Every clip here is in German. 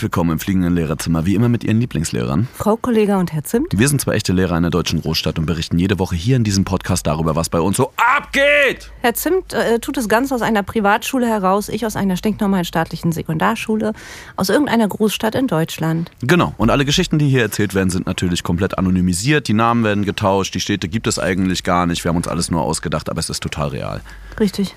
Herzlich willkommen im fliegenden Lehrerzimmer, wie immer mit Ihren Lieblingslehrern. Frau Kollega und Herr Zimt. Wir sind zwei echte Lehrer in der deutschen Großstadt und berichten jede Woche hier in diesem Podcast darüber, was bei uns so abgeht. Herr Zimt äh, tut es ganz aus einer Privatschule heraus, ich aus einer stinknormalen staatlichen Sekundarschule, aus irgendeiner Großstadt in Deutschland. Genau, und alle Geschichten, die hier erzählt werden, sind natürlich komplett anonymisiert. Die Namen werden getauscht, die Städte gibt es eigentlich gar nicht. Wir haben uns alles nur ausgedacht, aber es ist total real. Richtig.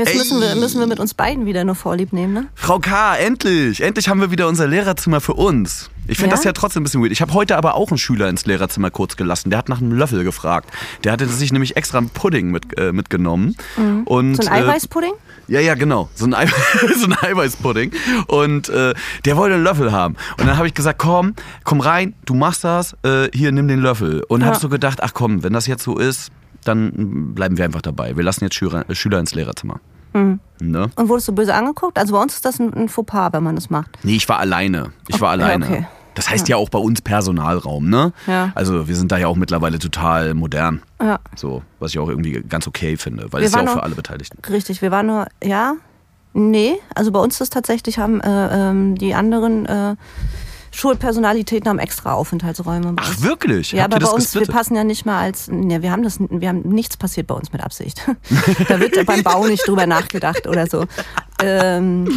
Jetzt müssen wir, müssen wir mit uns beiden wieder nur Vorlieb nehmen, ne? Frau K., endlich! Endlich haben wir wieder unser Lehrerzimmer für uns. Ich finde Ja? das ja trotzdem ein bisschen weird. Ich habe heute aber auch einen Schüler ins Lehrerzimmer kurz gelassen. Der hat nach einem Löffel gefragt. Der hatte sich nämlich extra einen Pudding mit, äh, mitgenommen. Und, Mhm. So ein äh, Eiweißpudding? Ja, ja, genau. So ein, Ei so ein Eiweißpudding. Und äh, der wollte einen Löffel haben. Und dann habe ich gesagt, komm, komm rein, du machst das, äh, hier, nimm den Löffel. Und Ja. habe so gedacht, ach komm, wenn das jetzt so ist, dann bleiben wir einfach dabei. Wir lassen jetzt Schüler, äh, Schüler ins Lehrerzimmer. Mhm. Ne? Und wurdest du böse angeguckt? Also bei uns ist das ein, ein Fauxpas, wenn man das macht. Nee, ich war alleine. Ich war Okay, alleine. okay. Das heißt ja. auch bei uns Personalraum, ne? Ja. Also wir sind da ja auch mittlerweile total modern. Ja. So, was ich auch irgendwie ganz okay finde, weil Wir es ja auch für noch- alle Beteiligten. Richtig, wir waren nur, ja, nee, also bei uns ist tatsächlich, haben äh, ähm, die anderen äh, Schulpersonalitäten haben extra Aufenthaltsräume. Ach wirklich? Ja, Habt aber bei uns, wir gesplittet? passen ja nicht mal als, ne, wir haben das, wir haben nichts passiert bei uns mit Absicht. da wird beim Bau nicht drüber nachgedacht oder so. Ähm,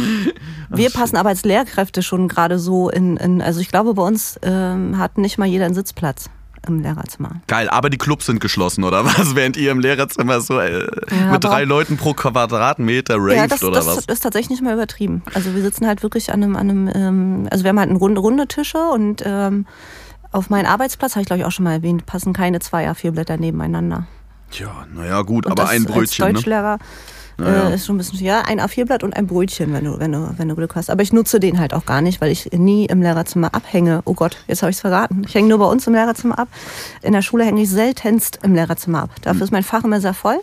wir passen aber als Lehrkräfte schon gerade so in, in, also ich glaube, bei uns ähm, hat nicht mal jeder einen Sitzplatz im Lehrerzimmer. Geil, aber die Clubs sind geschlossen, oder was? Während ihr im Lehrerzimmer so äh, Ja, mit drei Leuten pro Quadratmeter raved, ja, das, oder das was? ist tatsächlich nicht mehr übertrieben. Also wir sitzen halt wirklich an einem, an einem ähm, also wir haben halt einen runde, runde Tische und ähm, auf meinen Arbeitsplatz, habe ich glaube ich auch schon mal erwähnt, passen keine zwei A4-Blätter nebeneinander. Ja, naja, gut, Und aber das ein Brötchen, Als ne? Naja. äh, ist schon ein bisschen, ja, ein A4-Blatt und ein Brötchen, wenn du, wenn, du, wenn du Glück hast. Aber ich nutze den halt auch gar nicht, weil ich nie im Lehrerzimmer abhänge. Oh Gott, jetzt habe ich es verraten. Ich hänge nur bei uns im Lehrerzimmer ab. In der Schule hänge ich seltenst im Lehrerzimmer ab. Dafür Hm. ist mein Fach immer sehr voll.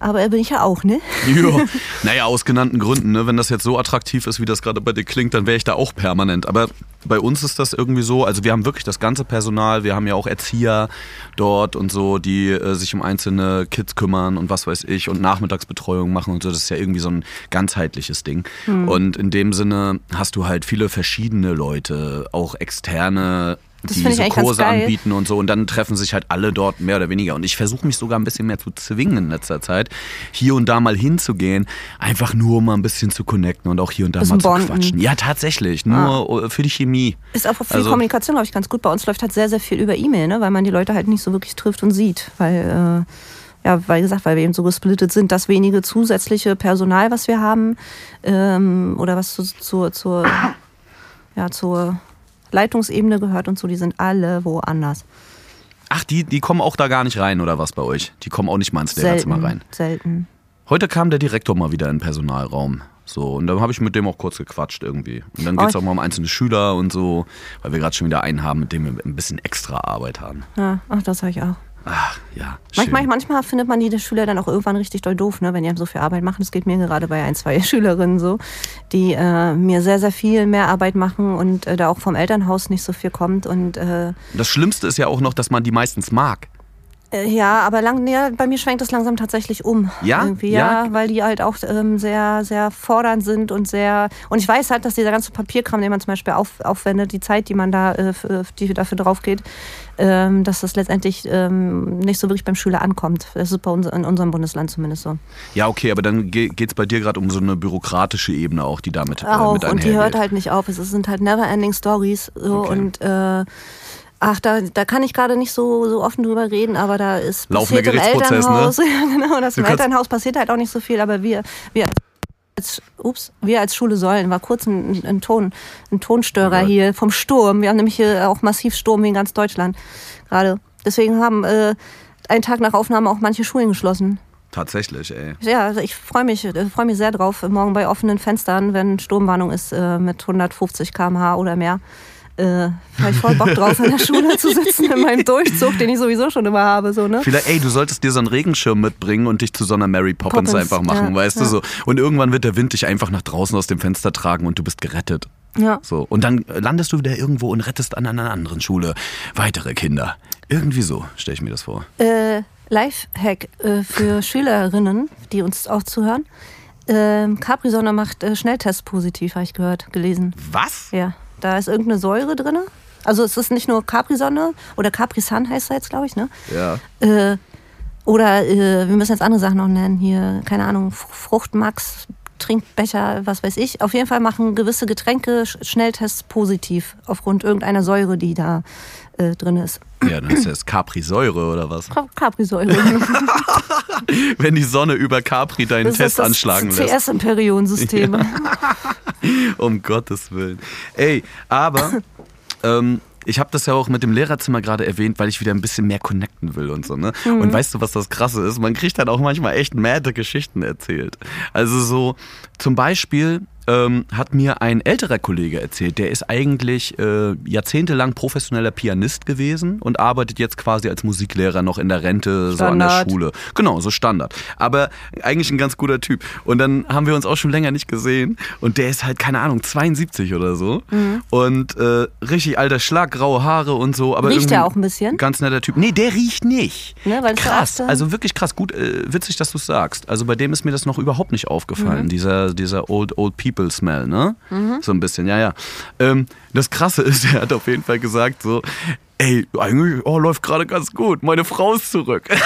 Aber bin ich ja auch, ne? Ja, naja, aus genannten Gründen. Ne? Wenn das jetzt so attraktiv ist, wie das gerade bei dir klingt, dann wäre ich da auch permanent. Aber bei uns ist das irgendwie so, also wir haben wirklich das ganze Personal, wir haben ja auch Erzieher dort und so, die äh, sich um einzelne Kids kümmern und was weiß ich und Nachmittagsbetreuung machen und so. Das ist ja irgendwie so ein ganzheitliches Ding. Hm. Und in dem Sinne hast du halt viele verschiedene Leute, auch externe. Die so Kurse anbieten und so und dann treffen sich halt alle dort mehr oder weniger und ich versuche mich sogar ein bisschen mehr zu zwingen in letzter Zeit, hier und da mal hinzugehen, einfach nur um mal ein bisschen zu connecten und auch hier und da mal zu bonden. quatschen. Ja, tatsächlich, nur äh, für die Chemie. Ist auch für Also- die Kommunikation, glaube ich, ganz gut. Bei uns läuft halt sehr, sehr viel über E-Mail, ne? weil man die Leute halt nicht so wirklich trifft und sieht. Weil, äh, ja, weil gesagt, weil wir eben so gesplittet sind, das wenige zusätzliche Personal, was wir haben, ähm, oder was zu, zur, zur, ja, zur Leitungsebene gehört und so, die sind alle woanders. Ach, die, die kommen auch da gar nicht rein oder was bei euch? Die kommen auch nicht mal ins Lehrerzimmer rein. Selten. Heute kam der Direktor mal wieder in den Personalraum. So, und dann habe ich mit dem auch kurz gequatscht irgendwie. Und dann geht es Oh. auch mal um einzelne Schüler und so, weil wir gerade schon wieder einen haben, mit dem wir ein bisschen extra Arbeit haben. Ja, ach, das habe ich auch. Ach, ja. Schön. Manchmal, manchmal findet man die Schüler dann auch irgendwann richtig doll doof, ne, wenn die so viel Arbeit machen. Das geht mir gerade bei ein, zwei Schülerinnen so, die äh, mir sehr, sehr viel mehr Arbeit machen und äh, da auch vom Elternhaus nicht so viel kommt. Und äh, Das Schlimmste ist ja auch noch, dass man die meistens mag. Äh, ja, aber lang, ja, bei mir schwenkt das langsam tatsächlich um. Ja? Irgendwie, Ja? ja, weil die halt auch ähm, sehr, sehr fordernd sind und sehr. Und ich weiß halt, dass dieser ganze Papierkram, den man zum Beispiel auf, aufwendet, die Zeit, die man da äh, für, die dafür drauf geht, ähm, dass das letztendlich ähm, nicht so wirklich beim Schüler ankommt. Das ist bei uns in unserem Bundesland zumindest so. Ja, okay, aber dann ge geht's bei dir gerade um so eine bürokratische Ebene auch, die damit, äh, auch mit und die einhergeht. hört halt nicht auf. Es sind halt never ending stories so Okay. und äh, ach da da kann ich gerade nicht so so offen drüber reden, aber da ist Laufender passiert im ne? Elternhaus, ja genau, das Du im Elternhaus passiert halt auch nicht so viel, aber wir wir als, ups, wir als Schule sollen, war kurz ein, ein, Ton, ein Tonstörer Ja. hier vom Sturm. Wir haben nämlich hier auch massiv Sturm wie in ganz Deutschland gerade. Deswegen haben äh, einen Tag nach Aufnahme auch manche Schulen geschlossen. Tatsächlich, ey. Ja, also ich freue mich, äh, freue mich sehr drauf, morgen bei offenen Fenstern, wenn Sturmwarnung ist äh, mit 150 km/h oder mehr. Äh, habe ich voll Bock drauf, in der Schule zu sitzen in meinem Durchzug, den ich sowieso schon immer habe. So, ne? Vielleicht, ey, du solltest dir so einen Regenschirm mitbringen und dich zu so einer Mary Poppins, Poppins, einfach machen, ja, weißt du ja. so. Und irgendwann wird der Wind dich einfach nach draußen aus dem Fenster tragen und du bist gerettet. Ja. So. Und dann landest du wieder irgendwo und rettest an einer anderen Schule weitere Kinder. Irgendwie so, stelle ich mir das vor. Äh, Lifehack äh, für Schülerinnen, die uns auch zuhören. Ähm, Capri-Sonne macht äh, Schnelltest positiv, habe ich gehört, gelesen. Was? Ja, da ist irgendeine Säure drin. Also es ist nicht nur Capri-Sonne oder Capri-Sun heißt er jetzt, glaube ich, ne? Ja. Äh, oder äh, wir müssen jetzt andere Sachen noch nennen. Hier, keine Ahnung, Fruchtmax, Trinkbecher, was weiß ich. Auf jeden Fall machen gewisse Getränke Sch- Schnelltests positiv aufgrund irgendeiner Säure, die da äh, drin ist. Ja, dann ist das Capri-Säure oder was? Ca- Capri-Säure. Wenn die Sonne über Capri deinen Das Test das anschlagen lässt. CS-Imperion-System. Um Gottes Willen. Ey, aber ähm, ich habe das ja auch mit dem Lehrerzimmer gerade erwähnt, weil ich wieder ein bisschen mehr connecten will und so, ne? Mhm. Und weißt du, was das Krasse ist? Man kriegt dann auch manchmal echt mäde Geschichten erzählt. Also so, zum Beispiel ähm, hat mir ein älterer Kollege erzählt, der ist eigentlich äh, jahrzehntelang professioneller Pianist gewesen und arbeitet jetzt quasi als Musiklehrer noch in der Rente, so an der Standard. Schule. Genau, so Standard. Aber eigentlich ein ganz guter Typ. Und dann haben wir uns auch schon länger nicht gesehen. Und der ist halt, keine Ahnung, 72 oder so. Mhm. Und äh, richtig alter Schlag, graue Haare und so. Aber Riecht der auch ein bisschen? Ganz netter Typ. Nee, der riecht nicht. Ne, krass. Also wirklich krass. Gut, äh, witzig, dass du es sagst. Also bei dem ist mir das noch überhaupt nicht aufgefallen. Mhm. Dieser, dieser Old, Old People Smell, ne? So ein bisschen, ja, ja. Ähm, das Krasse ist, er hat auf jeden Fall gesagt so, ey, eigentlich oh, läuft gerade ganz gut. Meine Frau ist zurück.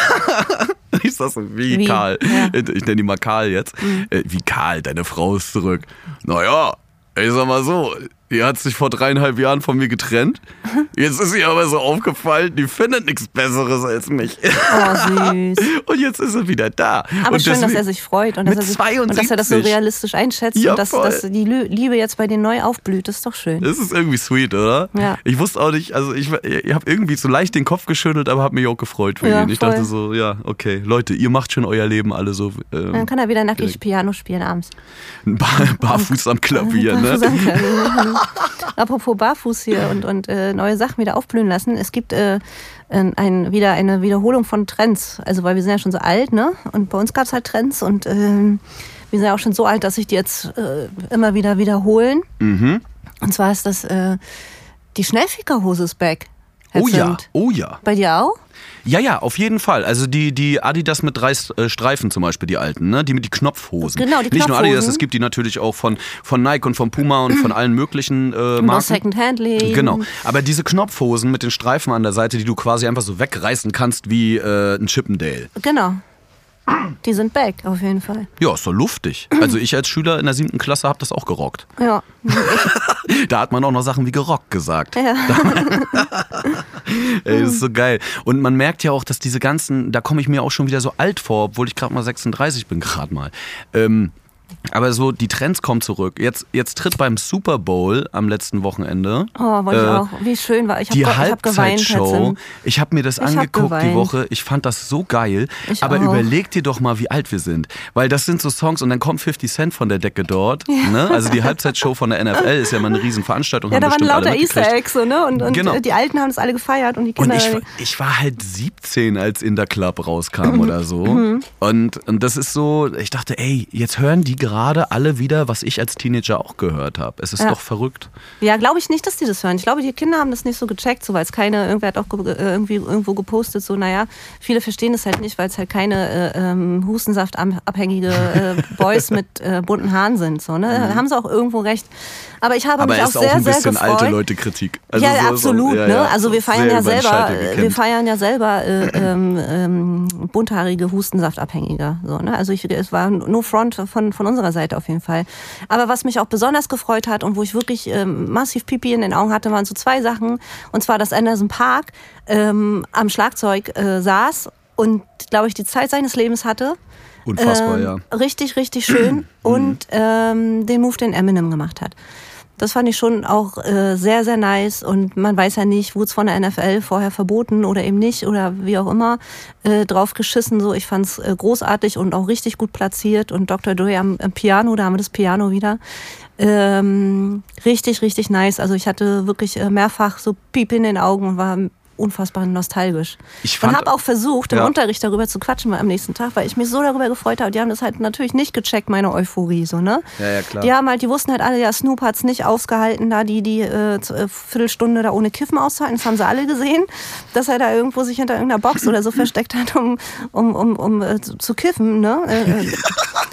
Ich sag so, wie, Wie? Karl? Ja. Mhm. Ich nenne die mal Karl jetzt. Äh, Wie Karl, deine Frau ist zurück. Naja, ich sag mal so, die hat sich vor dreieinhalb Jahren von mir getrennt. Jetzt ist ihr aber so aufgefallen, die findet nichts Besseres als mich. Oh, süß. Und jetzt ist sie wieder da. Aber und schön, dass er sich freut und dass, er sich, und dass er das so 72. realistisch einschätzt Ja, und dass, dass die Liebe jetzt bei denen neu aufblüht. Das ist doch schön. Das ist irgendwie sweet, oder? Ja. Ich wusste auch nicht, also ich, ich habe irgendwie so leicht den Kopf geschüttelt, aber habe mich auch gefreut für Ja, ihn. Ich voll. dachte so, ja, okay, Leute, ihr macht schon euer Leben alle so ähm, Dann kann er wieder nackig direkt. Piano spielen abends. bar, barfuß am Klavier, ne? Apropos Barfuß hier und, und äh, neue Sachen wieder aufblühen lassen. Es gibt äh, ein, wieder eine Wiederholung von Trends. Also weil wir sind ja schon so alt, ne? Und bei uns gab es halt Trends und ähm, wir sind ja auch schon so alt, dass sich die jetzt äh, immer wieder wiederholen. Mhm. Und zwar ist das äh, die Schnellfickerhose ist back. Oh ja, oh ja. Bei dir auch? Ja, ja, auf jeden Fall. Also die, die Adidas mit drei äh, Streifen zum Beispiel, die alten, ne? Die mit die Knopfhosen. Genau, die Nicht nur Knopfhosen. Adidas, es gibt die natürlich auch von, von Nike und von Puma und von allen möglichen äh, Marken. Secondhand-Legen. Genau. Aber diese Knopfhosen mit den Streifen an der Seite, die du quasi einfach so wegreißen kannst wie äh, ein Chippendale. Genau. Die sind back, auf jeden Fall. Ja, ist doch luftig. Also ich als Schüler in der siebten Klasse habe das auch gerockt. Ja. Da hat man auch noch Sachen wie gerockt gesagt. ja. Ey, das ist so geil. Und man merkt ja auch, dass diese ganzen, da komme ich mir auch schon wieder so alt vor, obwohl ich gerade mal 36 bin, gerade mal. Ähm, aber so, die Trends kommen zurück. Jetzt, jetzt tritt beim Super Bowl am letzten Wochenende Oh, wollte Äh, ich auch. Wie schön war. Ich die hab geweint. Halbzeitshow. Ich habe mir das hab angeguckt die. Woche. Ich fand das so geil. Ich aber auch. überleg dir doch mal, wie alt wir sind. Weil das sind so Songs und dann kommt 50 Cent von der Decke dort. Ne? Also die Halbzeitshow von der NFL ist ja mal eine Riesenveranstaltung. Ja, da waren lauter Easter. Eggs so, ne? Und, und Genau. die Alten haben das alle gefeiert und die Und Kinder. ich, war- ich war halt 17, als In der Club rauskam oder so. Mhm. Und, und das ist so, ich dachte, ey, jetzt hören die gerade alle wieder, was ich als Teenager auch gehört habe. Es ist Ja. doch verrückt. ja, glaube ich nicht, dass die das hören. Ich glaube, die Kinder haben das nicht so gecheckt, so, weil es keine, irgendwer hat auch äh, irgendwie irgendwo gepostet, so, naja, viele verstehen das halt nicht, weil es halt keine äh, ähm, Hustensaftabhängige äh, Boys mit äh, bunten Haaren sind. So, ne? Da haben sie auch irgendwo recht. Aber ich habe Mhm. Aber mich auch ist auch sehr, ein bisschen sehr gefreut. alte Leute-Kritik. Also ja, so- so- absolut. ja, ne? ja. Also wir feiern Sehr ja selber, äh, wir feiern ja selber äh, ähm, ähm, bunthaarige Hustensaftabhängige. So, ne? Also ich, es war no front von, von unserer Seite auf jeden Fall. Aber was mich auch besonders gefreut hat und wo ich wirklich ähm, massiv Pipi in den Augen hatte, waren so zwei Sachen. Und zwar, dass Anderson Park ähm, am Schlagzeug äh, saß und, glaube ich, die Zeit seines Lebens hatte. Unfassbar, Ähm, ja. Richtig, richtig schön. und ähm, den Move, den Eminem gemacht hat. Das fand ich schon auch äh, sehr, sehr nice. Und man weiß ja nicht, wurde es von der NFL vorher verboten oder eben nicht oder wie auch immer äh, drauf. So, ich fand's äh, großartig und auch richtig gut platziert. Und Dr. Dre am, am Piano, da haben wir das Piano wieder. Ähm, richtig, richtig nice. Also ich hatte wirklich äh, mehrfach so Piep in den Augen und war unfassbar nostalgisch. Ich und fand- habe auch versucht, im Ja. Unterricht darüber zu quatschen am nächsten Tag, weil ich mich so darüber gefreut habe. Die haben das halt natürlich nicht gecheckt, meine Euphorie, so, ne? Ja, ja, klar. Die haben halt, die wussten halt alle, ja, Snoop hat's nicht ausgehalten, da die, die äh, äh, Viertelstunde da ohne Kiffen auszuhalten. Das haben sie alle gesehen, dass er da irgendwo sich hinter irgendeiner Box oder so versteckt hat, um, um, um, um äh, zu, kiffen, ne? Äh, äh,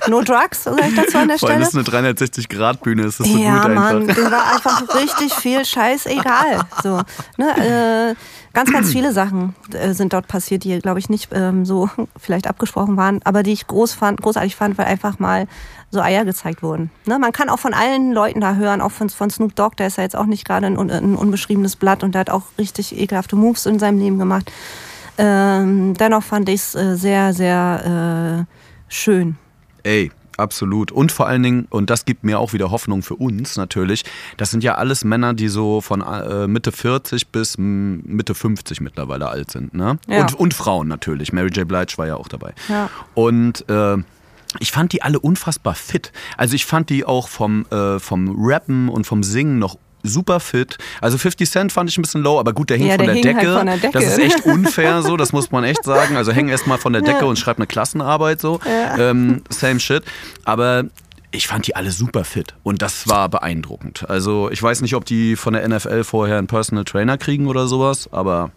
No drugs, sag ich dazu an der Vor allem Stelle. ist eine 360-Grad-Bühne, ist das so ja, gut Mann, einfach. das war einfach richtig viel scheißegal. So, ne, äh, ganz, ganz viele Sachen äh, sind dort passiert, die, glaube ich, nicht ähm, so vielleicht abgesprochen waren, aber die ich groß fand, großartig fand, weil einfach mal so Eier gezeigt wurden. Ne, man kann auch von allen Leuten da hören, auch von, von Snoop Dogg, der ist ja jetzt auch nicht gerade ein, ein unbeschriebenes Blatt und der hat auch richtig ekelhafte Moves in seinem Leben gemacht. Ähm, dennoch fand ich es äh, sehr, sehr äh, schön. Ey, absolut. Und vor allen Dingen, und das gibt mir auch wieder Hoffnung für uns natürlich, das sind ja alles Männer, die so von äh, Mitte 40 bis Mitte 50 mittlerweile alt sind. Ne? Ja. Und, und Frauen natürlich. Mary J. Blige war ja auch dabei. Ja. Und äh, ich fand die alle unfassbar fit. Also ich fand die auch vom, äh, vom Rappen und vom Singen noch super fit. Also 50 Cent fand ich ein bisschen low, aber gut, der hing, Ja, von, der der hing halt Decke. von der Decke. Das ist echt unfair so, das muss man echt sagen. Also häng erst mal von der Decke und schreib eine Klassenarbeit so. Ähm, same shit. Aber ich fand die alle super fit und das war beeindruckend. Also ich weiß nicht, ob die von der NFL vorher einen Personal Trainer kriegen oder sowas, aber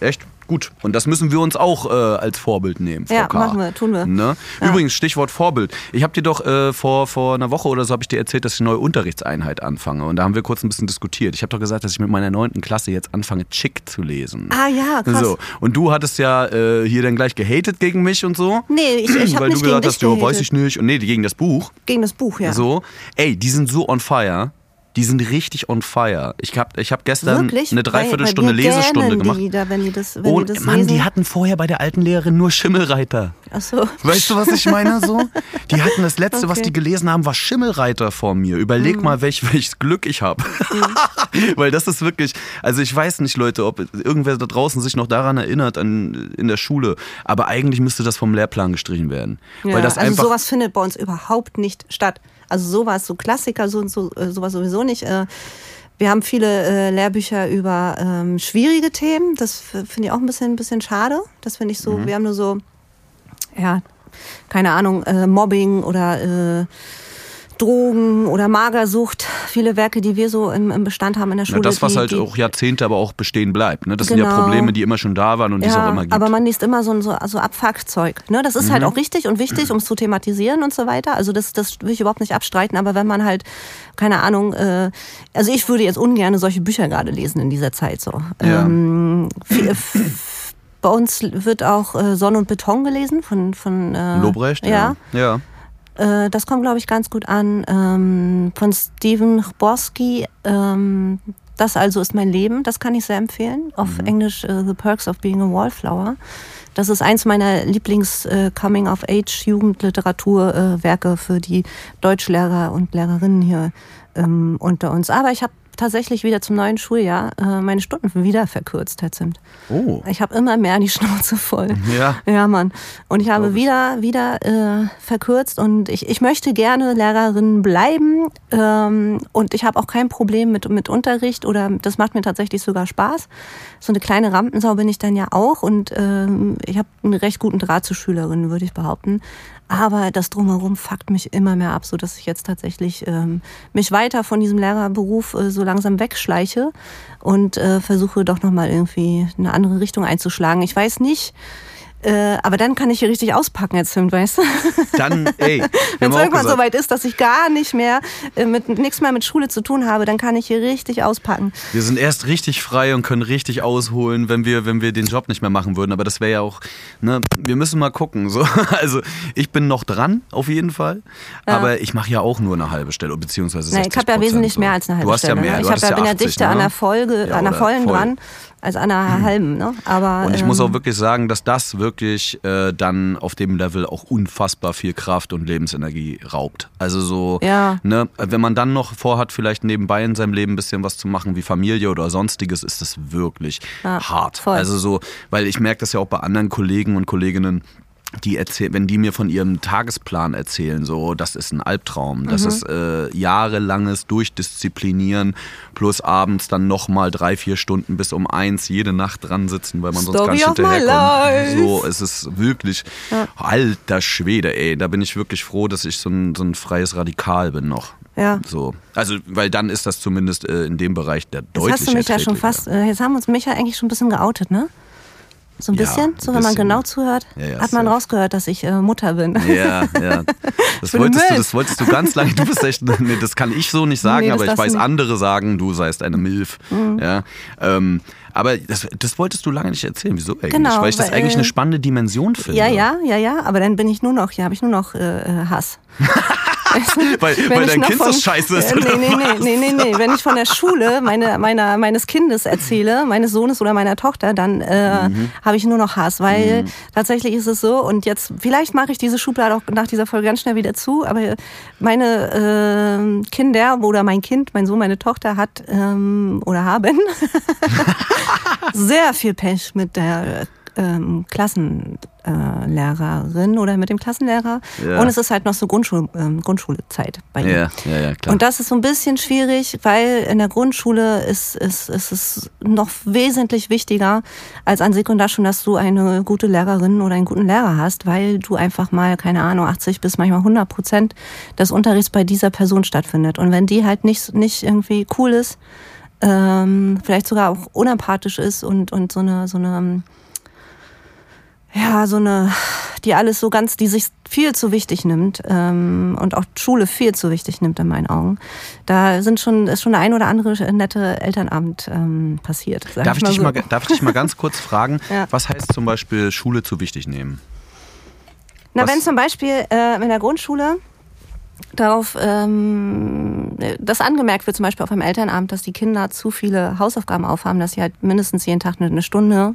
echt gut. Und das müssen wir uns auch äh, als Vorbild nehmen. Frau Ja, K. machen wir, tun wir. Ne? Übrigens, Stichwort Vorbild. Ich habe dir doch äh, vor, vor einer Woche oder so habe ich dir erzählt, dass ich eine neue Unterrichtseinheit anfange. Und da haben wir kurz ein bisschen diskutiert. Ich habe doch gesagt, dass ich mit meiner neunten Klasse jetzt anfange, Chick zu lesen. Ah ja, krass. So. Und du hattest ja äh, hier dann gleich gehatet gegen mich und so. Nee, ich, ich habe weil nicht du gesagt hast, ja, weiß ich nicht. Und nee, gegen das Buch. Gegen das Buch, ja. So. Ey, die sind so on fire. Die sind richtig on fire. Ich habe ich hab gestern Wirklich? eine Dreiviertelstunde weil mir Lesestunde gemacht. Die da, wenn die das, wenn Oh, die das Mann, lesen. die hatten vorher bei der alten Lehrerin nur Schimmelreiter. Ach so. Weißt du, was ich meine so? Die hatten das letzte, was Okay. die gelesen haben, war Schimmelreiter vor mir. Überleg mal, welch, welches Glück ich habe. Weil das ist wirklich, also ich weiß nicht, Leute, ob irgendwer da draußen sich noch daran erinnert an, in der Schule, aber eigentlich müsste das vom Lehrplan gestrichen werden. Ja, Weil das also einfach sowas findet bei uns überhaupt nicht statt. Also sowas, so Klassiker, so und so, äh, sowas sowieso nicht. Äh, Wir haben viele äh, Lehrbücher über ähm, schwierige Themen. Das finde ich auch ein bisschen, ein bisschen schade. Das finde ich so, Mhm. wir haben nur so, ja, keine Ahnung, Mobbing oder äh, Drogen oder Magersucht. Viele Werke, die wir so im, im Bestand haben in der Schule. das, was die, halt die, auch Jahrzehnte aber auch bestehen bleibt. Ne? Das sind ja Genau. Probleme, die immer schon da waren und die es auch Ja, immer gibt. aber man liest immer so, ein- so, so Abfuckzeug. Ne? Das ist Mhm. halt auch richtig und wichtig, um es zu thematisieren und so weiter. Also das, das will ich überhaupt nicht abstreiten. Aber wenn man halt, keine Ahnung, äh, also ich würde jetzt ungern solche Bücher gerade lesen in dieser Zeit so. Ja. Ähm, f- bei uns wird auch äh, Sonne und Beton gelesen von, von äh, Lobrecht? Ja. ja. Äh, das kommt, glaube ich, ganz gut an. Ähm, von Steven Chbosky, ähm, Das also ist mein Leben, das kann ich sehr empfehlen. Auf Mhm. Englisch äh, The Perks of Being a Wallflower. Das ist eins meiner Lieblings-Coming-of-Age-Jugendliteraturwerke für die Deutschlehrer und Lehrerinnen hier ähm, unter uns. Aber ich habe tatsächlich wieder zum neuen Schuljahr äh, meine Stunden wieder verkürzt, Herr Zimt. Oh. Ich habe immer mehr die Schnauze voll. Ja. Ja, Mann. Und ich habe ich. wieder, wieder äh, verkürzt und ich, ich möchte gerne Lehrerin bleiben. Ähm, und ich habe auch kein Problem mit, mit Unterricht oder das macht mir tatsächlich sogar Spaß. So eine kleine Rampensau bin ich dann ja auch und ähm, ich habe einen recht guten Draht zu Schülerinnen, würde ich behaupten. Aber das drumherum fuckt mich immer mehr ab, so dass ich jetzt tatsächlich ähm, mich weiter von diesem Lehrerberuf äh, so langsam wegschleiche und äh, versuche doch nochmal irgendwie eine andere Richtung einzuschlagen. Ich weiß nicht, äh, aber dann kann ich hier richtig auspacken als Film, weißt du? Dann, ey. Wenn es irgendwann gesagt, soweit ist, dass ich gar nicht mehr äh, mit nichts mehr mit Schule zu tun habe, dann kann ich hier richtig auspacken. Wir sind erst richtig frei und können richtig ausholen, wenn wir, wenn wir den Job nicht mehr machen würden. Aber das wäre ja auch, ne, wir müssen mal gucken. So. Also ich bin noch dran, auf jeden Fall. Aber ich mache ja auch nur eine halbe Stelle, beziehungsweise 60 Nee, ich habe ja wesentlich so. mehr als eine halbe Du hast Stelle. ja mehr. ne? Ich, hab ja, bin ja 80, dichter ne? an der Folge, Ja, an der vollen voll. dran, als an einer halben. Ne? Aber Und ich muss ähm, auch wirklich sagen, dass das wirklich äh, dann auf dem Level auch unfassbar viel Kraft und Lebensenergie raubt. Also so, Ja. ne, wenn man dann noch vorhat, vielleicht nebenbei in seinem Leben ein bisschen was zu machen wie Familie oder sonstiges, ist das wirklich Ja, hart. voll. Also so, weil ich merke das ja auch bei anderen Kollegen und Kolleginnen, die erzählen, wenn die mir von ihrem Tagesplan erzählen, so, das ist ein Albtraum. Das Mhm. ist äh, jahrelanges Durchdisziplinieren plus abends dann nochmal drei, vier Stunden bis um eins jede Nacht dran sitzen, weil man sonst gar Story nicht of my hinterherkommt. So, es ist wirklich, alter Schwede, ey, da bin ich wirklich froh, dass ich so ein, so ein freies Radikal bin noch. Ja. So. Also, weil dann ist das zumindest äh, in dem Bereich der Jetzt deutlich hast du mich ja schon fast, äh, jetzt haben uns mich ja eigentlich schon ein bisschen geoutet, ne? So ein bisschen, Ja, so ein wenn man bisschen. genau zuhört, Ja, hat man rausgehört, dass ich äh, Mutter bin. Ja, ja. Das wolltest, du, das wolltest du ganz lange. Du bist echt. Nee, das kann ich so nicht sagen, Nee, aber ich weiß, nicht. Mhm. andere sagen, du seist eine Milf. Ja. Ähm, aber das, das wolltest du lange nicht erzählen. Wieso eigentlich? Genau, weil ich das weil, eigentlich äh, eine spannende Dimension finde. Ja, ja, ja, ja, aber dann bin ich nur noch, ja, habe ich nur noch äh, äh, Hass. Weil, Wenn weil dein Kind von- so scheiße ist. Äh, oder nee, nee, was? nee, nee, nee, nee. Wenn ich von der Schule meine, meiner, meines Kindes erzähle, meines Sohnes oder meiner Tochter, dann äh, Mhm. habe ich nur noch Hass, weil tatsächlich ist es so und jetzt, vielleicht mache ich diese Schublade auch nach dieser Folge ganz schnell wieder zu, aber meine äh, Kinder oder mein Kind, mein Sohn, meine Tochter hat ähm, oder haben sehr viel Pech mit der ähm, Klassenlehrerin oder mit dem Klassenlehrer. Ja. Und es ist halt noch so Grundschul ähm, Grundschulzeit bei ihr. Ja, ja, ja, klar. Und das ist so ein bisschen schwierig, weil in der Grundschule ist, ist, ist es noch wesentlich wichtiger als an Sekundarschulen, dass du eine gute Lehrerin oder einen guten Lehrer hast, weil du einfach mal, keine Ahnung, 80 bis manchmal 100 Prozent des Unterrichts bei dieser Person stattfindet. Und wenn die halt nicht, nicht irgendwie cool ist, ähm, vielleicht sogar auch unempathisch ist und, und so eine, so eine, ja, so eine, die alles so ganz, die sich viel zu wichtig nimmt ähm, und auch Schule viel zu wichtig nimmt in meinen Augen. Da sind schon, ist schon der ein oder andere nette Elternabend ähm, passiert. darf, ich mal dich so. mal, darf ich dich mal ganz kurz fragen, Ja. was heißt zum Beispiel Schule zu wichtig nehmen? Na, Was- wenn zum Beispiel äh, in der Grundschule darauf ähm, das angemerkt wird, zum Beispiel auf einem Elternabend, dass die Kinder zu viele Hausaufgaben aufhaben, dass sie halt mindestens jeden Tag eine Stunde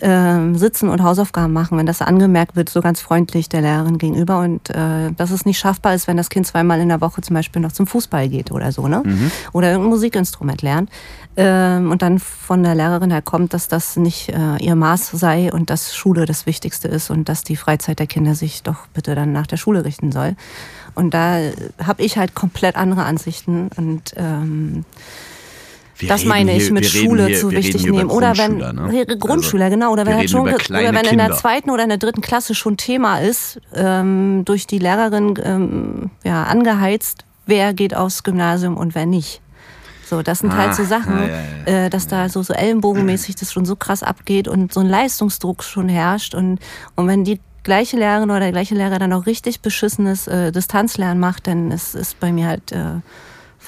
ähm, sitzen und Hausaufgaben machen, wenn das angemerkt wird, so ganz freundlich der Lehrerin gegenüber und äh, dass es nicht schaffbar ist, wenn das Kind zweimal in der Woche zum Beispiel noch zum Fußball geht oder so, ne? Oder irgendein Musikinstrument lernt ähm, und dann von der Lehrerin halt kommt, dass das nicht äh, ihr Maß sei und dass Schule das Wichtigste ist und dass die Freizeit der Kinder sich doch bitte dann nach der Schule richten soll. Und da habe ich halt komplett andere Ansichten und ähm, Wir das meine ich hier- mit Schule hier, zu wichtig nehmen. Oder wenn Grundschüler, ne? Grundschüler, Also, genau, oder wenn halt schon oder wenn in der zweiten oder in der dritten Klasse schon Thema ist, ähm, durch die Lehrerin ähm, ja, angeheizt, wer geht aufs Gymnasium und wer nicht. So, das sind Ah, halt so Sachen, ja, ja, ja. Äh, dass da so, so ellenbogenmäßig das schon so krass abgeht und so ein Leistungsdruck schon herrscht. Und, und wenn die gleiche Lehrerin oder der gleiche Lehrer dann auch richtig beschissenes äh, Distanzlernen macht, dann ist, ist bei mir halt äh,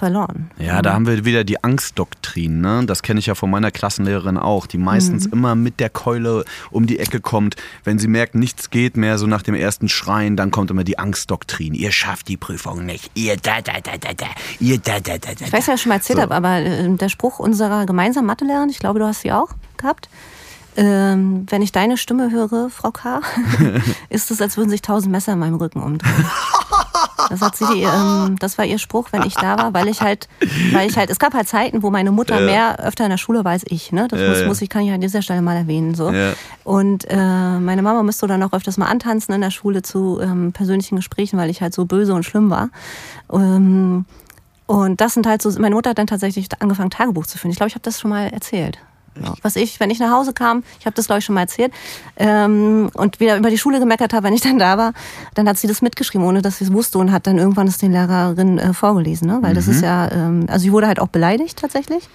verloren. Ja, da haben wir wieder die Angstdoktrin. Ne? Das kenne ich ja von meiner Klassenlehrerin auch, die meistens Mhm. immer mit der Keule um die Ecke kommt. Wenn sie merkt, nichts geht mehr, so nach dem ersten Schreien, dann kommt immer die Angstdoktrin. Ihr schafft die Prüfung nicht. Ihr da, da, da, da, da. Ihr da, da, da, da. Ich weiß ja, schon mal erzählt So. habe, aber äh, der Spruch unserer gemeinsamen Mathelehrerin, ich glaube, du hast sie auch gehabt. Ähm, wenn ich deine Stimme höre, Frau K., ist es, als würden sich tausend Messer in meinem Rücken umdrehen. Das hat sie, die, ähm, das war ihr Spruch, wenn ich da war, weil ich halt, weil ich halt, es gab halt Zeiten, wo meine Mutter Ja. mehr öfter in der Schule war als ich, ne? Das Ja, muss, muss ich, kann ich an dieser Stelle mal erwähnen, so. Ja. Und äh, meine Mama müsste dann auch öfters mal antanzen in der Schule zu ähm, persönlichen Gesprächen, weil ich halt so böse und schlimm war. Ähm, und das sind halt so, meine Mutter hat dann tatsächlich angefangen, Tagebuch zu führen. Ich glaube, ich habe das schon mal erzählt. Ja. Was ich, wenn ich nach Hause kam, ich habe das glaube ich schon mal erzählt, ähm, und wieder über die Schule gemeckert habe, wenn ich dann da war, dann hat sie das mitgeschrieben, ohne dass sie es wusste und hat dann irgendwann es den Lehrerinnen äh, vorgelesen, ne? Weil das ist ja, ähm, also sie wurde halt auch beleidigt tatsächlich.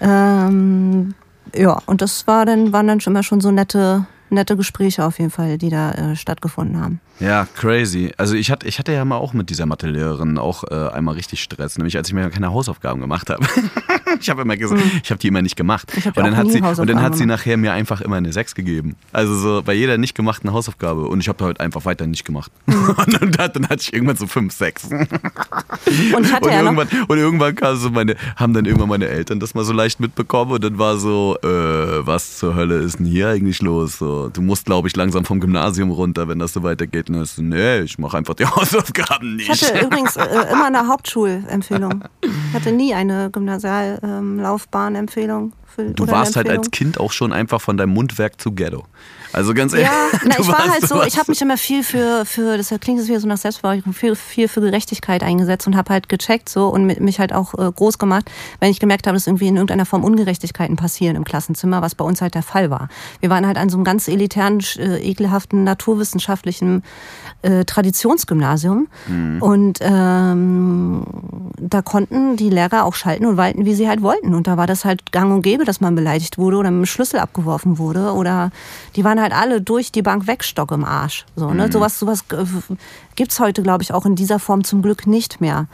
Ähm, ja, und das war dann, waren dann schon immer schon so nette, nette Gespräche auf jeden Fall, die da äh, stattgefunden haben. Ja, crazy. Also ich hatte, ich hatte ja mal auch mit dieser Mathelehrerin auch äh, einmal richtig Stress, nämlich als ich mir keine Hausaufgaben gemacht habe. ich habe immer gesagt, ich habe die immer nicht gemacht. Und dann hat sie und dann hat sie nachher mir einfach immer eine 6 gegeben. Also so bei jeder nicht gemachten Hausaufgabe und ich habe halt einfach weiter nicht gemacht. Hm. und dann, dann hatte ich irgendwann so 5, 6. Und ich hatte und, ja noch, irgendwann, und irgendwann kam so meine, haben dann irgendwann meine Eltern das mal so leicht mitbekommen und dann war so, äh, was zur Hölle ist denn hier eigentlich los? So, du musst, glaube ich, langsam vom Gymnasium runter, wenn das so weitergeht. Und dann ist nee, ich mache einfach die Hausaufgaben nicht. Ich hatte übrigens äh, immer eine Hauptschulempfehlung. Ich hatte nie eine Gymnasiallaufbahnempfehlung. Für- du warst halt als. Kind auch schon einfach von deinem Mundwerk zu Ghetto. Also ganz ehrlich. Ja, na, ich war halt so, ich habe mich immer viel für, für, das klingt jetzt wieder so nach Selbstverwaltung, viel, viel für Gerechtigkeit eingesetzt und habe halt gecheckt so und mi- mich halt auch äh, groß gemacht, wenn ich gemerkt habe, dass irgendwie in irgendeiner Form Ungerechtigkeiten passieren im Klassenzimmer, was bei uns halt der Fall war. Wir waren halt an so einem ganz elitären, äh, ekelhaften, naturwissenschaftlichen äh, Traditionsgymnasium und ähm, da konnten die Lehrer auch schalten und walten, wie sie halt wollten und da war das halt gang und gäbe, dass man beleidigt wurde oder mit dem Schlüssel abgeworfen wurde oder die waren halt alle durch die Bank weg Stock im Arsch. So, ne? Mhm. Sowas, sowas äh, gibt's heute, glaube ich, auch in dieser Form zum Glück nicht mehr.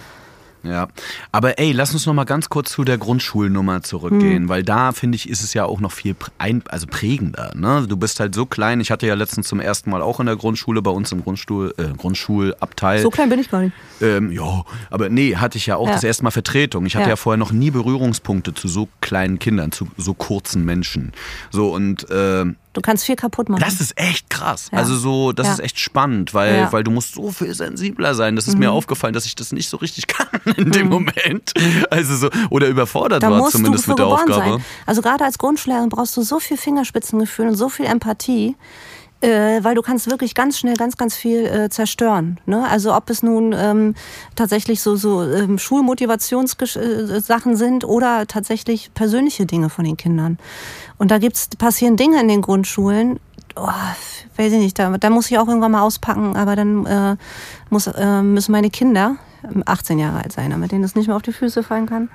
Ja, aber ey, lass uns noch mal ganz kurz zu der Grundschulnummer zurückgehen, hm. weil da finde ich, ist es ja auch noch viel ein, also prägender. Ne? Du bist halt so klein. Ich hatte ja letztens zum ersten Mal auch in der Grundschule bei uns im Grundstuhl, äh, Grundschulabteil. So klein bin ich gar nicht. Ähm, ja, aber nee, hatte ich ja auch ja. das erste Mal Vertretung. Ich hatte ja. ja. vorher noch nie Berührungspunkte zu so kleinen Kindern, zu so kurzen Menschen. So und äh, Du kannst viel kaputt machen. Das ist echt krass. Ja. Also so, das ja. ist echt spannend, weil, ja. weil du musst so viel sensibler sein. Das ist mhm. mir aufgefallen, dass ich das nicht so richtig kann in dem mhm. Moment. Also so, oder überfordert da war zumindest mit der Aufgabe. Sein. Also gerade als Grundschullehrerin brauchst du so viel Fingerspitzengefühl und so viel Empathie äh, weil du kannst wirklich ganz schnell ganz, ganz viel äh, zerstören. Ne? Also ob es nun ähm, tatsächlich so, so ähm, Schulmotivationssachen äh, sind oder tatsächlich persönliche Dinge von den Kindern. Und da gibt's, passieren Dinge in den Grundschulen, oh, weiß ich nicht, da, da muss ich auch irgendwann mal auspacken, aber dann äh, muss, äh, müssen meine Kinder 18 Jahre alt sein, damit denen das nicht mehr auf die Füße fallen kann.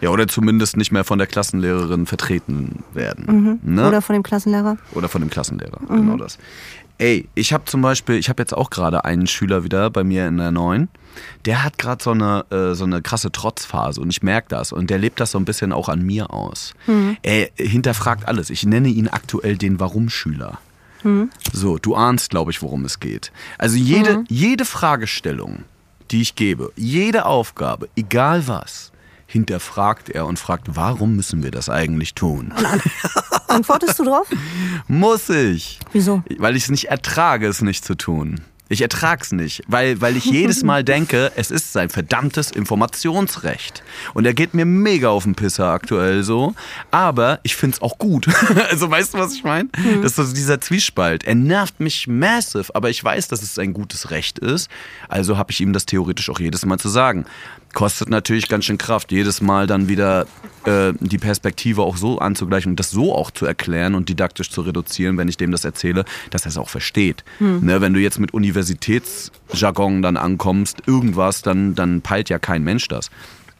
Ja, oder zumindest nicht mehr von der Klassenlehrerin vertreten werden. Mhm. Ne? Oder von dem Klassenlehrer. Oder von dem Klassenlehrer, mhm. genau das. Ey, ich habe zum Beispiel, ich habe jetzt auch gerade einen Schüler wieder bei mir in der neuen. Der hat gerade so eine, äh, so eine krasse Trotzphase und ich merke das und der lebt das so ein bisschen auch an mir aus. Mhm. Er hinterfragt alles. Ich nenne ihn aktuell den Warum-Schüler. Mhm. So, du ahnst, glaube ich, worum es geht. Also jede, mhm. jede Fragestellung, die ich gebe, jede Aufgabe, egal was, hinterfragt er und fragt, warum müssen wir das eigentlich tun? Antwortest du drauf? Muss ich. Wieso? Weil ich es nicht ertrage, es nicht zu tun. Ich ertrag's nicht, weil, weil ich jedes Mal denke, es ist sein verdammtes Informationsrecht. Und er geht mir mega auf den Pisser aktuell so. Aber ich find's auch gut. also weißt du, was ich meine? Mhm. Das ist so dieser Zwiespalt. Er nervt mich massive, aber ich weiß, dass es ein gutes Recht ist. Also habe ich ihm das theoretisch auch jedes Mal zu sagen kostet natürlich ganz schön Kraft, jedes Mal dann wieder äh, die Perspektive auch so anzugleichen und das so auch zu erklären und didaktisch zu reduzieren, wenn ich dem das erzähle, dass er es auch versteht. Hm. Ne, wenn du jetzt mit Universitätsjargon dann ankommst, irgendwas, dann, dann peilt ja kein Mensch das.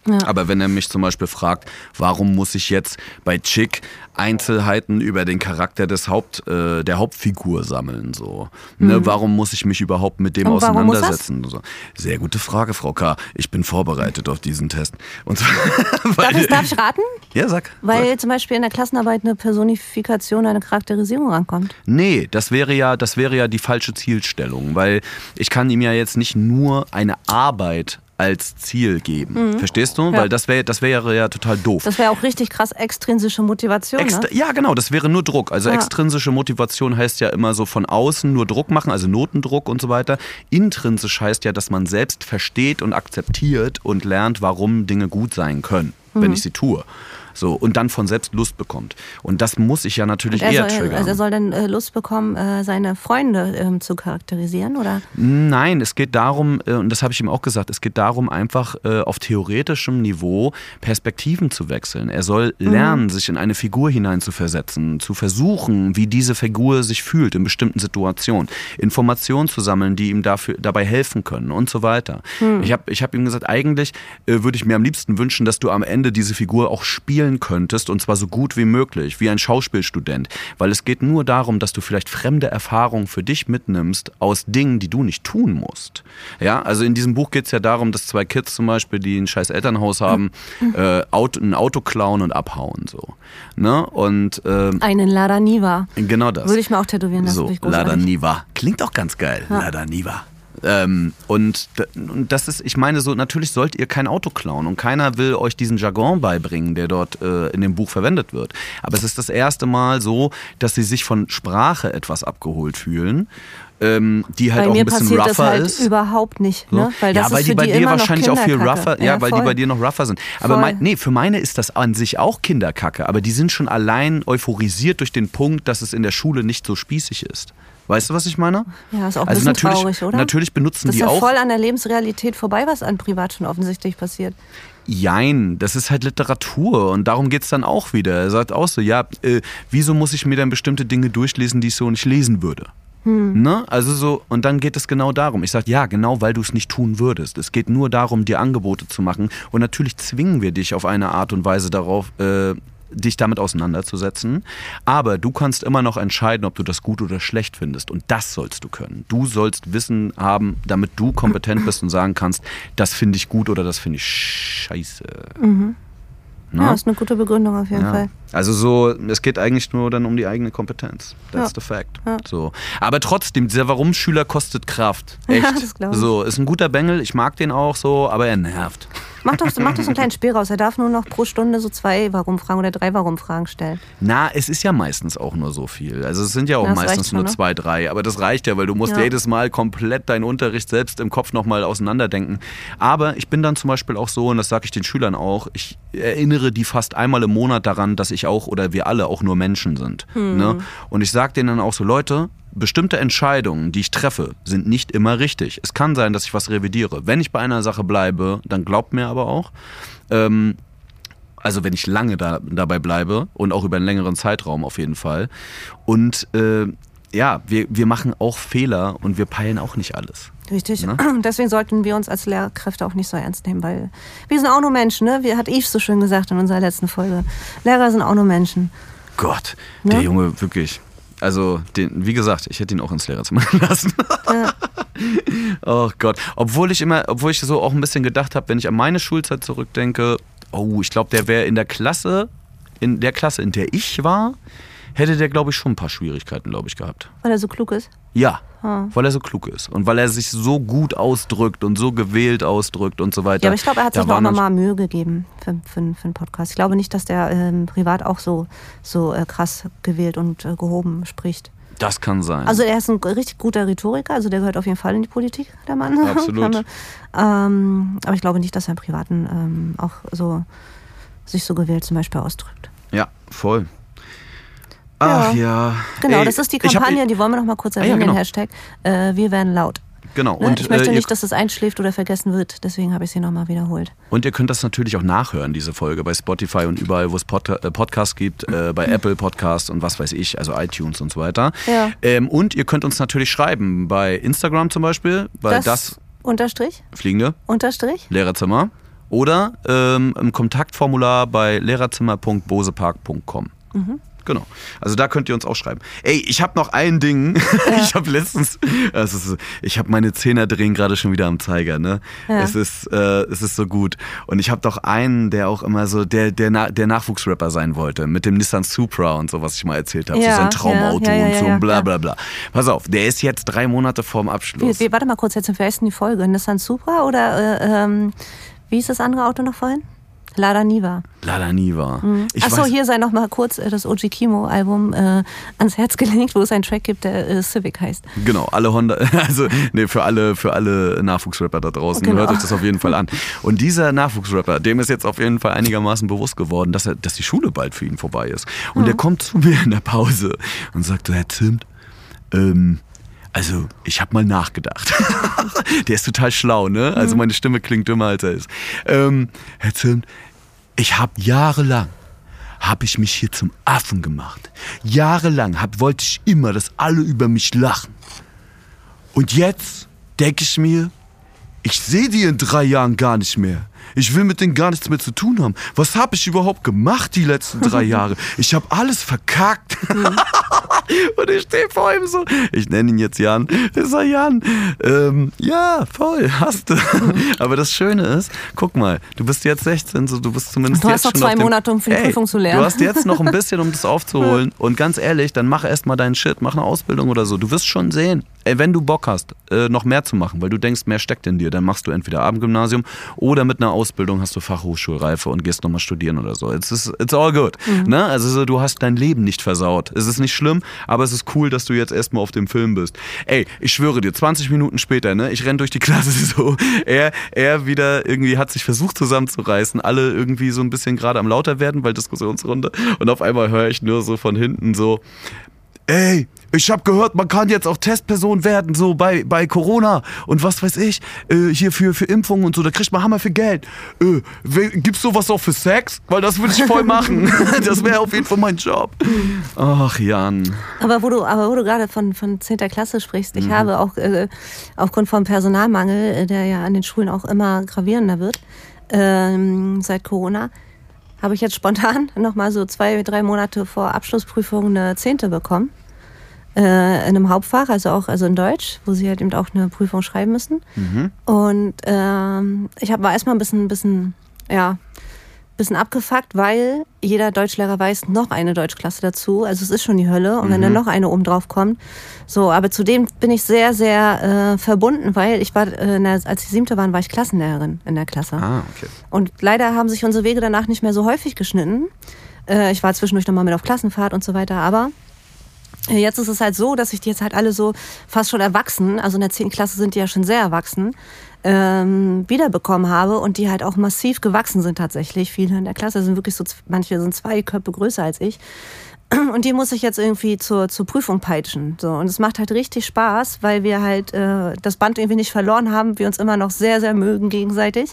Ja. Aber wenn er mich zum Beispiel fragt, warum muss ich jetzt bei Chick Einzelheiten über den Charakter des Haupt, äh, der Hauptfigur sammeln, so. Ne, mhm. Warum muss ich mich überhaupt mit dem Und auseinandersetzen? So. Sehr gute Frage, Frau K. Ich bin vorbereitet auf diesen Test. Und so, darf, ich, darf ich raten? Ja, sag. Weil sag. zum Beispiel in der Klassenarbeit eine Personifikation, eine Charakterisierung rankommt. Nee, das wäre ja, das wäre ja die falsche Zielstellung, weil ich kann ihm ja jetzt nicht nur eine Arbeit als Ziel geben. Mhm. Verstehst du? Ja. Weil das wäre das wäre ja total doof. Das wäre auch richtig krass extrinsische Motivation. Ext ne? Ja, genau, das wäre nur Druck. Also ja. extrinsische Motivation heißt ja immer so von außen nur Druck machen, also Notendruck und so weiter. Intrinsisch heißt ja, dass man selbst versteht und akzeptiert und lernt, warum Dinge gut sein können, mhm. wenn ich sie tue. So, und dann von selbst Lust bekommt. Und das muss ich ja natürlich eher soll, triggern. Also er soll dann äh, Lust bekommen, äh, seine Freunde ähm, zu charakterisieren, oder? Nein, es geht darum, äh, und das habe ich ihm auch gesagt, es geht darum, einfach auf theoretischem Niveau Perspektiven zu wechseln. Er soll mhm. lernen, mhm. sich in eine Figur hineinzuversetzen, zu versuchen, wie diese Figur sich fühlt in bestimmten Situationen, Informationen zu sammeln, die ihm dafür, dabei helfen können und so weiter. Mhm. Ich habe ich hab ihm gesagt, eigentlich würde ich mir am liebsten wünschen, dass du am Ende diese Figur auch spielst spielen könntest und zwar so gut wie möglich, wie ein Schauspielstudent. Weil es geht nur darum, dass du vielleicht fremde Erfahrungen für dich mitnimmst aus Dingen, die du nicht tun musst. Ja, also in diesem Buch geht es ja darum, dass zwei Kids zum Beispiel, die ein scheiß Elternhaus haben, äh, Auto, ein Auto klauen und abhauen. So. Ne? Und, ähm, Einen Lada Niva. Genau das. Würde ich mir auch tätowieren lassen. So, Lada Niva. Klingt auch ganz geil. Ja. Lada Niva. Ähm, und, und das ist, ich meine, so natürlich sollt ihr kein Auto klauen und keiner will euch diesen Jargon beibringen, der dort äh, in dem Buch verwendet wird. Aber es ist das erste Mal so, dass sie sich von Sprache etwas abgeholt fühlen. Ähm, die halt bei auch ein bisschen rougher das halt ist. überhaupt nicht, ne? Weil das ja, weil ist die bei die dir wahrscheinlich auch viel rougher, ja, ja weil die bei dir noch rougher sind. Aber mein, nee, für meine ist das an sich auch Kinderkacke, aber die sind schon allein euphorisiert durch den Punkt, dass es in der Schule nicht so spießig ist. Weißt du, was ich meine? Ja, ist auch ein also bisschen natürlich, traurig, oder? Natürlich benutzen das die auch. Das ist ja voll an der Lebensrealität vorbei, was an Privat schon offensichtlich passiert. Jein, das ist halt Literatur und darum geht es dann auch wieder. Er sagt auch so, ja, äh, wieso muss ich mir dann bestimmte Dinge durchlesen, die ich so nicht lesen würde? Hm. Ne? Also so, und dann geht es genau darum. Ich sage, ja, genau, weil du es nicht tun würdest. Es geht nur darum, dir Angebote zu machen. Und natürlich zwingen wir dich auf eine Art und Weise darauf, äh, dich damit auseinanderzusetzen. Aber du kannst immer noch entscheiden, ob du das gut oder schlecht findest. Und das sollst du können. Du sollst Wissen haben, damit du kompetent bist und sagen kannst, das finde ich gut oder das finde ich scheiße. Mhm. Ja, ist eine gute Begründung auf jeden ja. Fall. Also so, es geht eigentlich nur dann um die eigene Kompetenz. That's ja. the fact. Ja. So. Aber trotzdem, dieser Warum-Schüler kostet Kraft. Echt. Ja, das glaube ich. So, ist ein guter Bengel, ich mag den auch so, aber er nervt. Mach doch, mach doch so einen kleinen Spiel raus. Er darf nur noch pro Stunde so zwei Warum-Fragen oder drei Warum-Fragen stellen. Na, es ist ja meistens auch nur so viel. Also es sind ja auch ja, meistens nur ne? zwei, drei. Aber das reicht ja, weil du musst ja. jedes Mal komplett deinen Unterricht selbst im Kopf nochmal auseinanderdenken. Aber ich bin dann zum Beispiel auch so, und das sage ich den Schülern auch, ich erinnere die fast einmal im Monat daran, dass ich auch oder wir alle auch nur Menschen sind. Hm. Ne? Und ich sage denen dann auch so, Leute, bestimmte Entscheidungen, die ich treffe, sind nicht immer richtig. Es kann sein, dass ich was revidiere. Wenn ich bei einer Sache bleibe, dann glaubt mir aber auch. Ähm, also wenn ich lange da, dabei bleibe und auch über einen längeren Zeitraum auf jeden Fall. Und äh, ja, wir, wir machen auch Fehler und wir peilen auch nicht alles. Richtig. Ne? Deswegen sollten wir uns als Lehrkräfte auch nicht so ernst nehmen, weil wir sind auch nur Menschen, ne? Wie hat Yves so schön gesagt in unserer letzten Folge. Lehrer sind auch nur Menschen. Gott, ne? der Junge, wirklich. Also, den, wie gesagt, ich hätte ihn auch ins Lehrerzimmer lassen. Ja. oh Gott. Obwohl ich immer, obwohl ich so auch ein bisschen gedacht habe, wenn ich an meine Schulzeit zurückdenke, oh, ich glaube, der wäre in der Klasse, in der Klasse, in der ich war, hätte der, glaube ich, schon ein paar Schwierigkeiten, glaube ich, gehabt. Weil er so klug ist? Ja, hm. weil er so klug ist und weil er sich so gut ausdrückt und so gewählt ausdrückt und so weiter. Ja, aber ich glaube, er hat sich da auch nochmal Mühe gegeben für, für, für einen Podcast. Ich glaube nicht, dass der ähm, privat auch so, so äh, krass gewählt und äh, gehoben spricht. Das kann sein. Also er ist ein richtig guter Rhetoriker, also der gehört auf jeden Fall in die Politik, der Mann. Absolut. ähm, aber ich glaube nicht, dass er im Privaten ähm, auch so sich so gewählt zum Beispiel ausdrückt. Ja, voll. Ach ja. Genau, Ey, das ist die Kampagne, hab, die wollen wir noch mal kurz erwähnen, ah, ja, genau. den Hashtag. Äh, wir werden laut. Genau. Ne? Und, ich möchte äh, nicht, dass es einschläft oder vergessen wird, deswegen habe ich sie nochmal wiederholt. Und ihr könnt das natürlich auch nachhören, diese Folge, bei Spotify und überall, wo es Pod äh, Podcasts gibt, äh, bei Apple Podcasts und was weiß ich, also iTunes und so weiter. Ja. Ähm, und ihr könnt uns natürlich schreiben, bei Instagram zum Beispiel, bei das, das Unterstrich. Fliegende. Unterstrich. Lehrerzimmer. Oder ähm, im Kontaktformular bei lehrerzimmer.bosepark.com. Mhm. Genau. Also da könnt ihr uns auch schreiben. Ey, ich habe noch ein Ding. Ja. Ich habe letztens, ist, ich habe meine Zehner drehen gerade schon wieder am Zeiger. Ne? Ja. Es ist, äh, es ist so gut. Und ich habe doch einen, der auch immer so der der, der Nachwuchsrapper sein wollte mit dem Nissan Supra und so, was ich mal erzählt habe, ja. so sein Traumauto und so und bla bla bla. Pass auf, der ist jetzt drei Monate vorm Abschluss. Wie, wie, warte mal kurz, jetzt wer ist denn die Folge? Nissan Supra oder äh, ähm, wie ist das andere Auto noch vorhin? Lada Niva. Lada Niva. Mhm. Achso, hier sei noch mal kurz äh, das OG Kimo Album äh, ans Herz gelegt, wo es einen Track gibt, der äh, Civic heißt. Genau, alle Honda, also nee, für alle, für alle Nachwuchsrapper da draußen, genau. hört euch das auf jeden Fall an. Und dieser Nachwuchsrapper, dem ist jetzt auf jeden Fall einigermaßen bewusst geworden, dass er, dass die Schule bald für ihn vorbei ist. Und mhm. der kommt zu mir in der Pause und sagt so, Herr Zimt, ähm, also, ich habe mal nachgedacht. der ist total schlau, ne? Also, mhm. meine Stimme klingt dümmer, als er ist. Ähm, Herr Zimt, ich habe jahrelang habe ich mich hier zum Affen gemacht. Jahrelang hab, wollte ich immer, dass alle über mich lachen. Und jetzt denke ich mir, ich sehe die in drei Jahren gar nicht mehr. Ich will mit denen gar nichts mehr zu tun haben. Was habe ich überhaupt gemacht die letzten drei Jahre? Ich habe alles verkackt. Mhm. Und ich stehe vor ihm so. Ich nenne ihn jetzt Jan. Ich sage Jan. Ähm, ja, voll, hast du. Aber das Schöne ist, guck mal, du bist jetzt 16, so du bist zumindest du jetzt hast noch zwei Monate, um für die Prüfung zu lernen. Du hast jetzt noch ein bisschen, um das aufzuholen. Und ganz ehrlich, dann mach erst mal deinen Shit, mach eine Ausbildung oder so. Du wirst schon sehen. Ey, wenn du Bock hast, äh, noch mehr zu machen, weil du denkst, mehr steckt in dir, dann machst du entweder Abendgymnasium oder mit einer Ausbildung hast du Fachhochschulreife und gehst nochmal studieren oder so. It's, it's all good. Mhm. Ne? Also du hast dein Leben nicht versaut. Es ist nicht schlimm, aber es ist cool, dass du jetzt erstmal auf dem Film bist. Ey, ich schwöre dir, 20 Minuten später, ne, ich renn durch die Klasse so, er, er wieder irgendwie hat sich versucht zusammenzureißen, alle irgendwie so ein bisschen gerade am lauter werden, weil Diskussionsrunde und auf einmal höre ich nur so von hinten so, ey, ich habe gehört, man kann jetzt auch Testperson werden, so bei, bei Corona und was weiß ich, äh, hier für, für Impfungen und so, da kriegt man Hammer viel Geld. Äh, gibt's sowas auch für Sex? Weil das würde ich voll machen. das wäre auf jeden Fall mein Job. Ach, Jan. Aber wo du, aber wo du gerade von, von 10. Klasse sprichst, ich mhm. habe auch äh, aufgrund vom Personalmangel, äh, der ja an den Schulen auch immer gravierender wird, ähm, seit Corona, habe ich jetzt spontan nochmal so zwei, drei Monate vor Abschlussprüfung eine Zehnte bekommen. Äh, in einem Hauptfach, also auch also in Deutsch, wo sie halt eben auch eine Prüfung schreiben müssen. Mhm. Und ähm, ich hab, war erstmal ein bisschen, bisschen, ja, bisschen abgefuckt, weil jeder Deutschlehrer weiß noch eine Deutschklasse dazu. Also es ist schon die Hölle. Und wenn dann noch eine oben drauf kommt, so. Aber zudem bin ich sehr, sehr äh, verbunden, weil ich war, äh, der, als ich siebte war, war ich Klassenlehrerin in der Klasse. Ah, okay. Und leider haben sich unsere Wege danach nicht mehr so häufig geschnitten. Äh, ich war zwischendurch nochmal mit auf Klassenfahrt und so weiter, aber äh, Jetzt ist es halt so, dass ich die jetzt halt alle so fast schon erwachsen, also in der 10. Klasse sind die ja schon sehr erwachsen, ähm, wiederbekommen habe und die halt auch massiv gewachsen sind tatsächlich. Viele in der Klasse sind wirklich so, manche sind zwei Köpfe größer als ich. Und die muss ich jetzt irgendwie zur, zur Prüfung peitschen. So. Und es macht halt richtig Spaß, weil wir halt äh, das Band irgendwie nicht verloren haben, wir uns immer noch sehr, sehr mögen gegenseitig.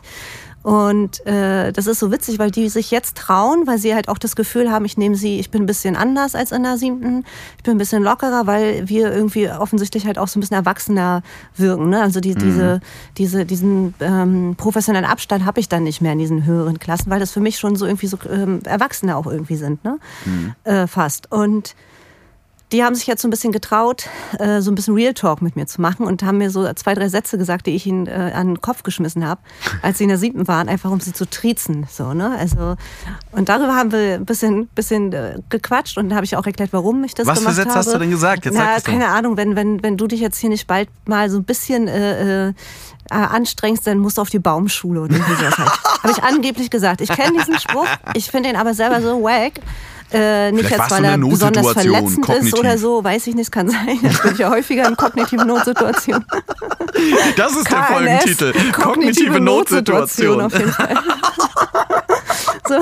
Und äh, das ist so witzig, weil die sich jetzt trauen, weil sie halt auch das Gefühl haben, ich nehme sie, ich bin ein bisschen anders als in der siebten, ich bin ein bisschen lockerer, weil wir irgendwie offensichtlich halt auch so ein bisschen erwachsener wirken. Ne? Also die, diese, diese, diesen ähm, professionellen Abstand habe ich dann nicht mehr in diesen höheren Klassen, weil das für mich schon so irgendwie so ähm, Erwachsene auch irgendwie sind, ne? Äh, fast. Und die haben sich jetzt so ein bisschen getraut, äh, so ein bisschen Real Talk mit mir zu machen und haben mir so zwei, drei Sätze gesagt, die ich ihnen äh, an den Kopf geschmissen habe, als sie in der siebten waren, einfach um sie zu triezen. So, ne? also, und darüber haben wir ein bisschen, bisschen äh, gequatscht und habe ich auch erklärt, warum ich das Was für gemacht Sätze habe. hast du denn gesagt? Jetzt Na, keine Ahnung, wenn, wenn, wenn du dich jetzt hier nicht bald mal so ein bisschen äh, äh, anstrengst, dann musst du auf die Baumschule oder halt. Habe ich angeblich gesagt. Ich kenne diesen Spruch, ich finde ihn aber selber so wack. Äh, nicht Vielleicht jetzt, weil er besonders verletzend ist kognitiv. oder so, weiß ich nicht, kann sein. Ich bin ja häufiger in kognitiven Notsituationen. Das ist der KNS, Folgentitel. Kognitive Notsituation. auf jeden Fall. so.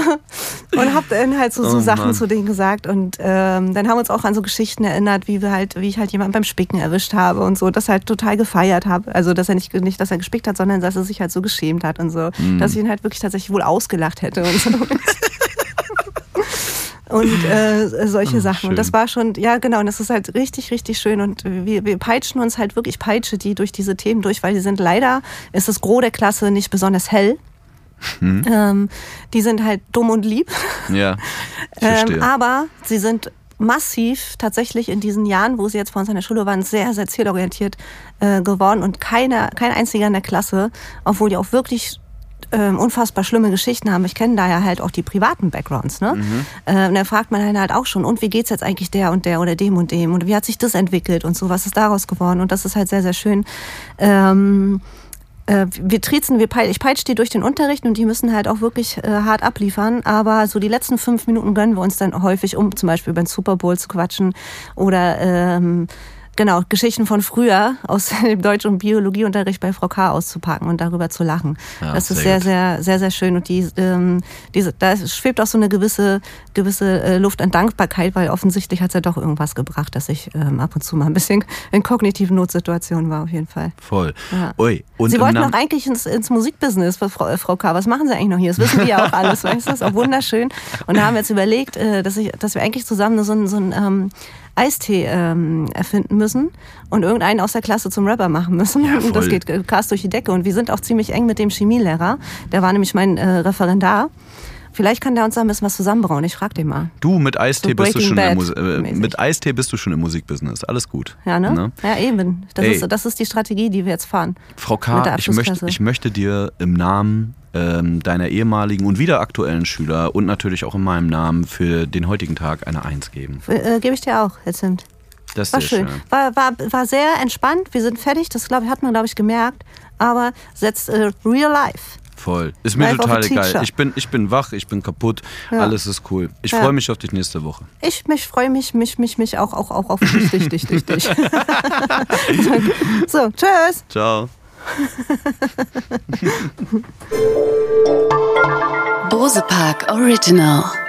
Und hab dann halt so, so Oh Sachen Mann. zu denen gesagt und ähm, dann haben wir uns auch an so Geschichten erinnert, wie wir halt, wie ich halt jemanden beim Spicken erwischt habe und so, das halt total gefeiert habe. Also dass er nicht, nicht, dass er gespickt hat, sondern dass er sich halt so geschämt hat und so, Mhm. dass ich ihn halt wirklich tatsächlich wohl ausgelacht hätte und so. Und äh, solche Oh, Sachen. schön. Und das war schon, ja genau, und das ist halt richtig, richtig schön. Und wir, wir peitschen uns halt wirklich, ich peitsche die durch diese Themen durch, weil die sind leider, ist das Gros der Klasse nicht besonders hell. Hm. Ähm, die sind halt dumm und lieb. Ja. Ähm, aber sie sind massiv tatsächlich in diesen Jahren, wo sie jetzt bei uns an der Schule waren, sehr, sehr zielorientiert äh, geworden und keine, kein einziger in der Klasse, obwohl die auch wirklich ähm, unfassbar schlimme Geschichten haben. Ich kenne da ja halt auch die privaten Backgrounds. Ne? Äh, und da fragt man halt auch schon, und wie geht's jetzt eigentlich der und der oder dem und dem und wie hat sich das entwickelt und so, was ist daraus geworden? Und das ist halt sehr, sehr schön. Ähm, äh, wir triezen, wir peil, ich peitsche die durch den Unterricht und die müssen halt auch wirklich äh, hart abliefern. Aber so die letzten fünf Minuten gönnen wir uns dann häufig, um zum Beispiel über den Super Bowl zu quatschen oder ähm, genau Geschichten von früher aus dem Deutsch- und Biologieunterricht bei Frau K. auszupacken und darüber zu lachen. Ja, das ist sehr sehr, sehr, sehr, sehr schön und die, ähm, diese, da schwebt auch so eine gewisse, gewisse äh, Luft an Dankbarkeit, weil offensichtlich hat es ja doch irgendwas gebracht, dass ich ähm, ab und zu mal ein bisschen in kognitiven Notsituationen war auf jeden Fall. Voll. Ja. Ui. Sie wollten doch eigentlich ins, ins Musikbusiness, Frau, Frau K. Was machen Sie eigentlich noch hier? Das wissen wir ja auch alles, weißt du? Das ist auch wunderschön. Und da haben wir jetzt überlegt, äh, dass, ich, dass wir eigentlich zusammen so einen, so einen ähm, Eistee ähm, erfinden müssen und irgendeinen aus der Klasse zum Rapper machen müssen. Ja, und das geht krass durch die Decke. Und wir sind auch ziemlich eng mit dem Chemielehrer. Der war nämlich mein äh, Referendar. Vielleicht kann der uns da ein bisschen was zusammenbrauen. Ich frag den mal. Du mit Eistee So bist du schon im äh, mit Eistee bist du schon im Musikbusiness. Alles gut. Ja, ne? Ja, eben. Das Ey. ist, das ist die Strategie, die wir jetzt fahren. Frau K., ich möchte, ich möchte dir im Namen ähm, deiner ehemaligen und wieder aktuellen Schüler und natürlich auch in meinem Namen für den heutigen Tag eine Eins geben. Äh, Gebe ich dir auch, Zimt. Das War schön. schön. War, war, war sehr entspannt. Wir sind fertig. Das glaub, ich, hat man, glaube ich, gemerkt. Aber setzt äh, real life. Voll. Ist mir Life total egal. Ich bin, ich bin wach, ich bin kaputt. Ja. Alles ist cool. Ich Ja. freue mich auf dich nächste Woche. Ich mich freue mich, mich, mich, mich auch, auch, auch auf dich, dich, dich, dich. so, tschüss. Ciao. Bosepark Original.